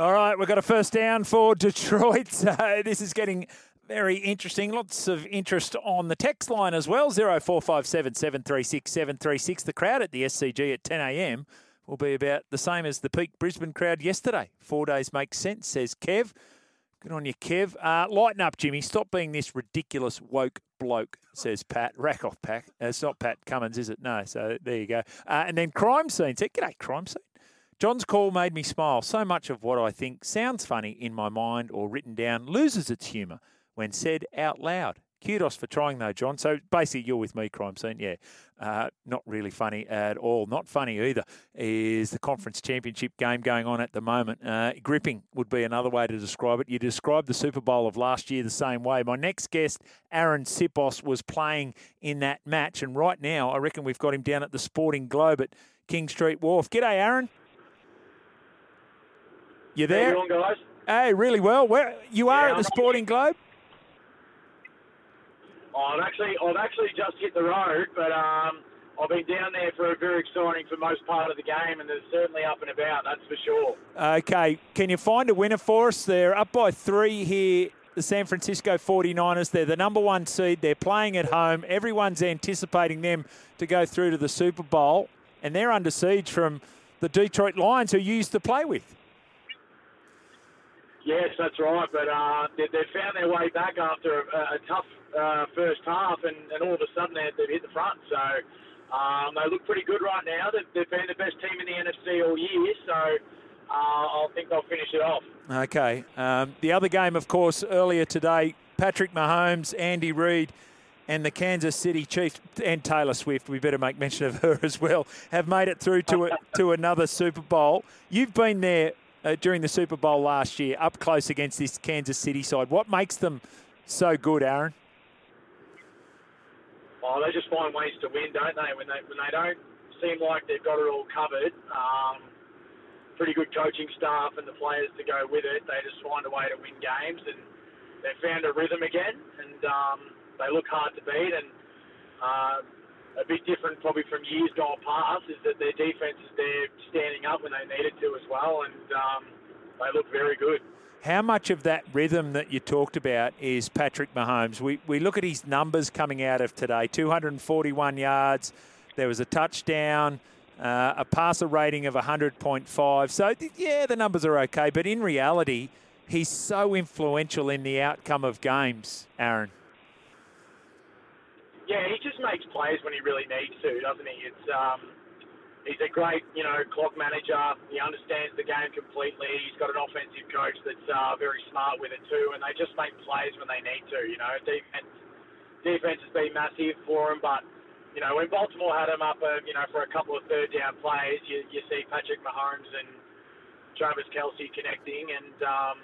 All right, we've got a first down for Detroit. So this is getting very interesting. Lots of interest on the text line as well. 0457 736 736. The crowd at the SCG at 10 a.m. will be about the same as the peak Brisbane crowd yesterday. Four days makes sense, says Kev. Good on you, Kev. Uh, lighten up, Jimmy. Stop being this ridiculous woke bloke, says Pat. Rack off, Pat. Uh, it's not Pat Cummins, is it? No. So there you go. Uh, and then crime scene. G'day, crime scene. John's call made me smile. So much of what I think sounds funny in my mind or written down loses its humour when said out loud. Kudos for trying though, John. So basically, you're with me, crime scene. Yeah, uh, not really funny at all. Not funny either. Is the conference championship game going on at the moment? Uh, gripping would be another way to describe it. You described the Super Bowl of last year the same way. My next guest, Arryn Siposs, was playing in that match, and right now, I reckon we've got him down at the Sporting Globe at King Street Wharf. G'day, Arryn. You there? How you guys? Hey, really well. Where you are Yeah, at the Sporting Globe? Oh, I've actually, I've actually just hit the road, but um, I've been down there for a very exciting for most part of the game, and they're certainly up and about. That's for sure. Okay, can you find a winner for us? They're up by three here. The San Francisco 49ers, they're the number one seed. They're playing at home. Everyone's anticipating them to go through to the Super Bowl, and they're under siege from the Detroit Lions, who you used to play with. Yes, that's right. But uh, they, they found their way back after a, a tough uh, first half, and, and all of a sudden they, they've hit the front. So um, they look pretty good right now. They've, they've been the best team in the NFC all year. So uh, I think they'll finish it off. Okay. Um, the other game, of course, earlier today, Patrick Mahomes, Andy Reid, and the Kansas City Chiefs and Taylor Swift, we better make mention of her as well, have made it through to a, to another Super Bowl. You've been there uh, during the Super Bowl last year, up close against this Kansas City side. What makes them so good, Arryn? Oh, they just find ways to win, don't they? When they when they don't seem like they've got it all covered, um, pretty good coaching staff and the players to go with it. They just find a way to win games, and they've found a rhythm again, and um, they look hard to beat. And uh, a bit different probably from years gone past is that their defense is there standing up when they needed to as well, and um, they look very good. How much of that rhythm that you talked about is Patrick Mahomes? We, we look at his numbers coming out of today 241 yards, there was a touchdown, uh, a passer rating of 100.5. So, yeah, the numbers are okay, but in reality, he's so influential in the outcome of games, Arryn. Yeah, he just makes plays when he really needs to, doesn't he? It's um, he's a great, you know, clock manager. He understands the game completely. He's got an offensive coach that's uh, very smart with it too, and they just make plays when they need to. You know, defense defense has been massive for him, but you know, when Baltimore had him up, uh, you know, for a couple of third down plays, you you see Patrick Mahomes and Travis Kelce connecting, and um,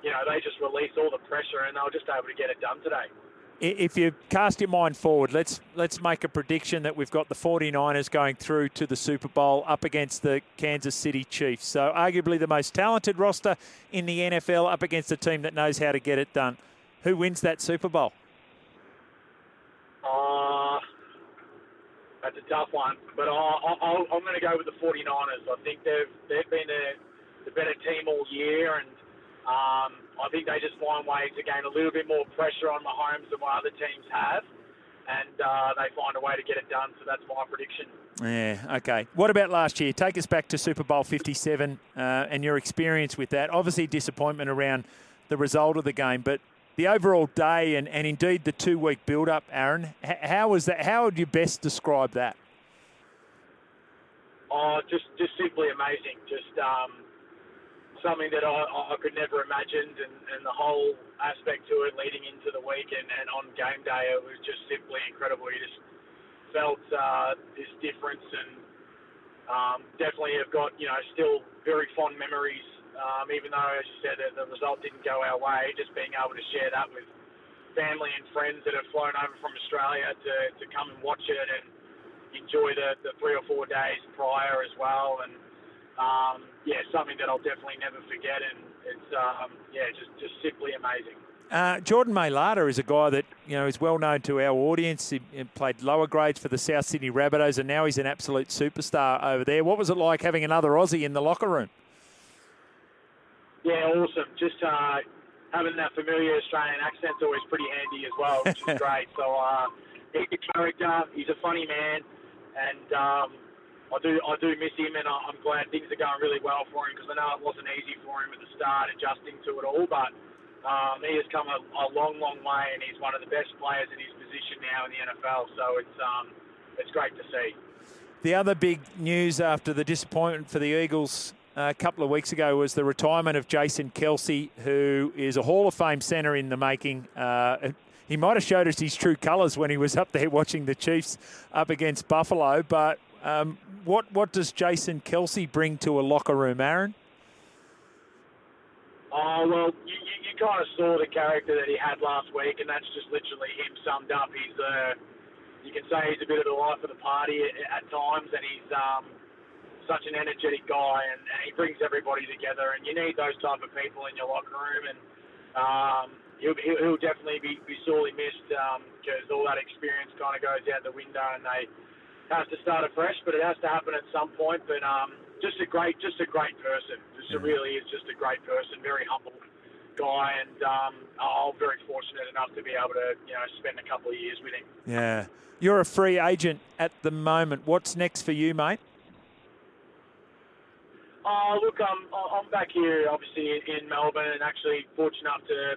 you know, they just release all the pressure, and they were just able to get it done today. If you cast your mind forward, let's let's make a prediction that we've got the 49ers going through to the Super Bowl up against the Kansas City Chiefs. So arguably the most talented roster in the NFL up against a team that knows how to get it done. Who wins that Super Bowl? Uh, that's a tough one, but I, I'm going to go with the 49ers. I think they've they've been the, the better team all year, and um, I think they just find ways to gain a little bit more pressure on Mahomes than what other teams have, and uh, they find a way to get it done. So that's my prediction. Yeah, okay. What about last year? Take us back to Super Bowl 57 uh, and your experience with that. Obviously, disappointment around the result of the game, but the overall day and, and indeed the two week build up, Arryn, how was that? How would you best describe that? Oh, just just simply amazing. Just um, something that I, I could never imagined, and, and the whole aspect to it leading into the week and, and on game day, it was just simply incredible. You just felt uh, this difference, and um, definitely have got you know still very fond memories. Um, even though, as you said, the result didn't go our way, just being able to share that with family and friends that have flown over from Australia to, to come and watch it and enjoy the, the three or four days prior as well. And um, yeah, something that I'll definitely never forget. And it's um, yeah, just just simply amazing. Uh, Jordan Mailata is a guy that you know is well known to our audience. He, he played lower grades for the South Sydney Rabbitohs, and now he's an absolute superstar over there. What was it like having another Aussie in the locker room? Yeah, awesome. Just uh, having that familiar Australian accent's always pretty handy as well, which is great. So uh, he's a character. He's a funny man, and um, I do I do miss him, and I'm glad things are going really well for him because I know it wasn't easy for him at the start adjusting to it all, but um, he has come a, a, long, long way, and he's one of the best players in his position now in the NFL. So it's um, it's great to see. The other big news after the disappointment for the Eagles uh, a couple of weeks ago was the retirement of Jason Kelce, who is a Hall of Fame centre in the making. Uh, he might have showed us his true colours when he was up there watching the Chiefs up against Buffalo. But um, what what does Jason Kelce bring to a locker room, Arryn? Oh well, you, kind of saw the character that he had last week, and that's just literally him summed up. He's uh, you can say he's a bit of the life of the party at, at times, and he's um, such an energetic guy, and, and he brings everybody together. And you need those type of people in your locker room, and um, he'll, he'll definitely be, be sorely missed because um, all that experience kind of goes out the window, and they have to start afresh. But it has to happen at some point. But um, just a great, just a great person. Just yeah. really is just a great person, very humble guy, and um, I'm very fortunate enough to be able to, you know, spend a couple of years with him. Yeah, you're a free agent at the moment. What's next for you, mate? Oh, look, I'm I'm back here, obviously in Melbourne, and actually fortunate enough to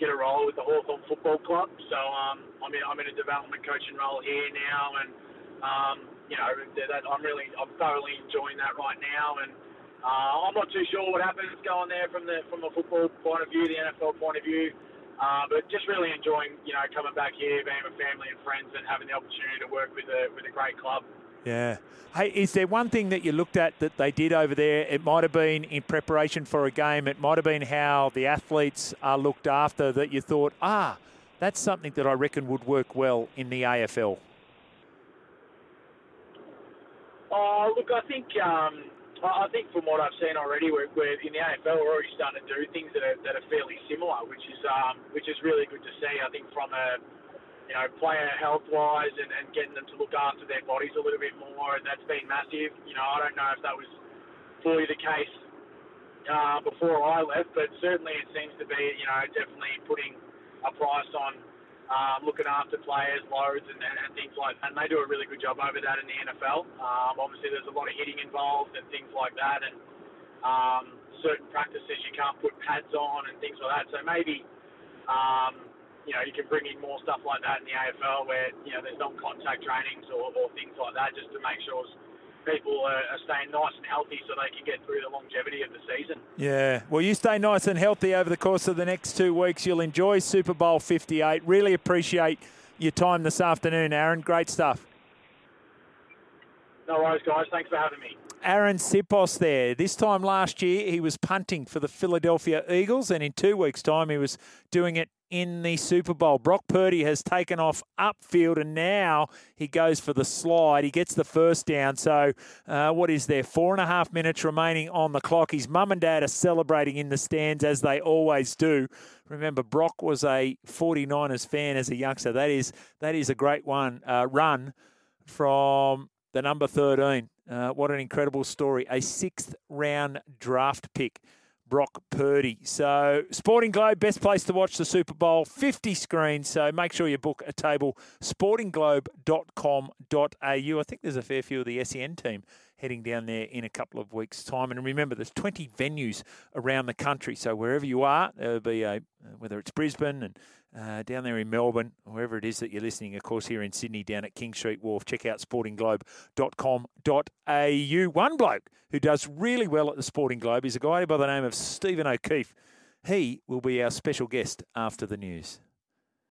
get a role with the Hawthorn Football Club. So um, I'm in I'm in a development coaching role here now, and um, you know, that I'm really I'm thoroughly enjoying that right now, and uh, I'm not too sure what happens going there from the from a football point of view, the NFL point of view. Uh, but just really enjoying, you know, coming back here, being with family and friends, and having the opportunity to work with a with a great club. Yeah. Hey, is there one thing that you looked at that they did over there? It might have been in preparation for a game. It might have been how the athletes are looked after that you thought, ah, that's something that I reckon would work well in the AFL. Oh, look, I think um, I think from what I've seen already, we're, we're in the AFL. We're already starting to do things that are, that are fairly similar, which is um, which is really good to see. I think from a you know player health wise and, and getting them to look after their bodies a little bit more, and that's been massive. You know, I don't know if that was fully the case uh, before I left, but certainly it seems to be you know definitely putting a price on um, looking after players, loads, and, and, things like that. And they do a really good job over that in the NFL. Um, obviously, there's a lot of hitting involved and things like that, and um, certain practices you can't put pads on and things like that. So maybe, um, you know, you can bring in more stuff like that in the AFL where, you know, there's non-contact trainings or, or things like that just to make sure people are, are, staying nice and healthy so they can get through the longevity of the season. Yeah, well, you stay nice and healthy over the course of the next two weeks. You'll enjoy Super Bowl 58. Really appreciate your time this afternoon, Arryn. Great stuff. No worries, guys. Thanks for having me. Arryn Siposs there. This time last year, he was punting for the Philadelphia Eagles, and in two weeks' time, he was doing it in the Super Bowl. Brock Purdy has taken off upfield and now he goes for the slide. He gets the first down. So, uh, what is there? Four and a half minutes remaining on the clock. His mum and dad are celebrating in the stands as they always do. Remember, Brock was a 49ers fan as a youngster. That is that is a great one uh, run from the number 13. Uh, what an incredible story. A sixth round draft pick Brock Purdy. So, Sporting Globe, best place to watch the Super Bowl, 50 screens. So, make sure you book a table, sportingglobe.com.au. I think there's a fair few of the SEN team heading down there in a couple of weeks' time. And remember, there's 20 venues around the country. So, wherever you are, there'll be a, whether it's Brisbane and uh, down there in Melbourne, wherever it is that you're listening, of course, here in Sydney, down at King Street Wharf. Check out sportingglobe.com.au. One bloke who does really well at the Sporting Globe is a guy by the name of Stephen O'Keefe. He will be our special guest after the news.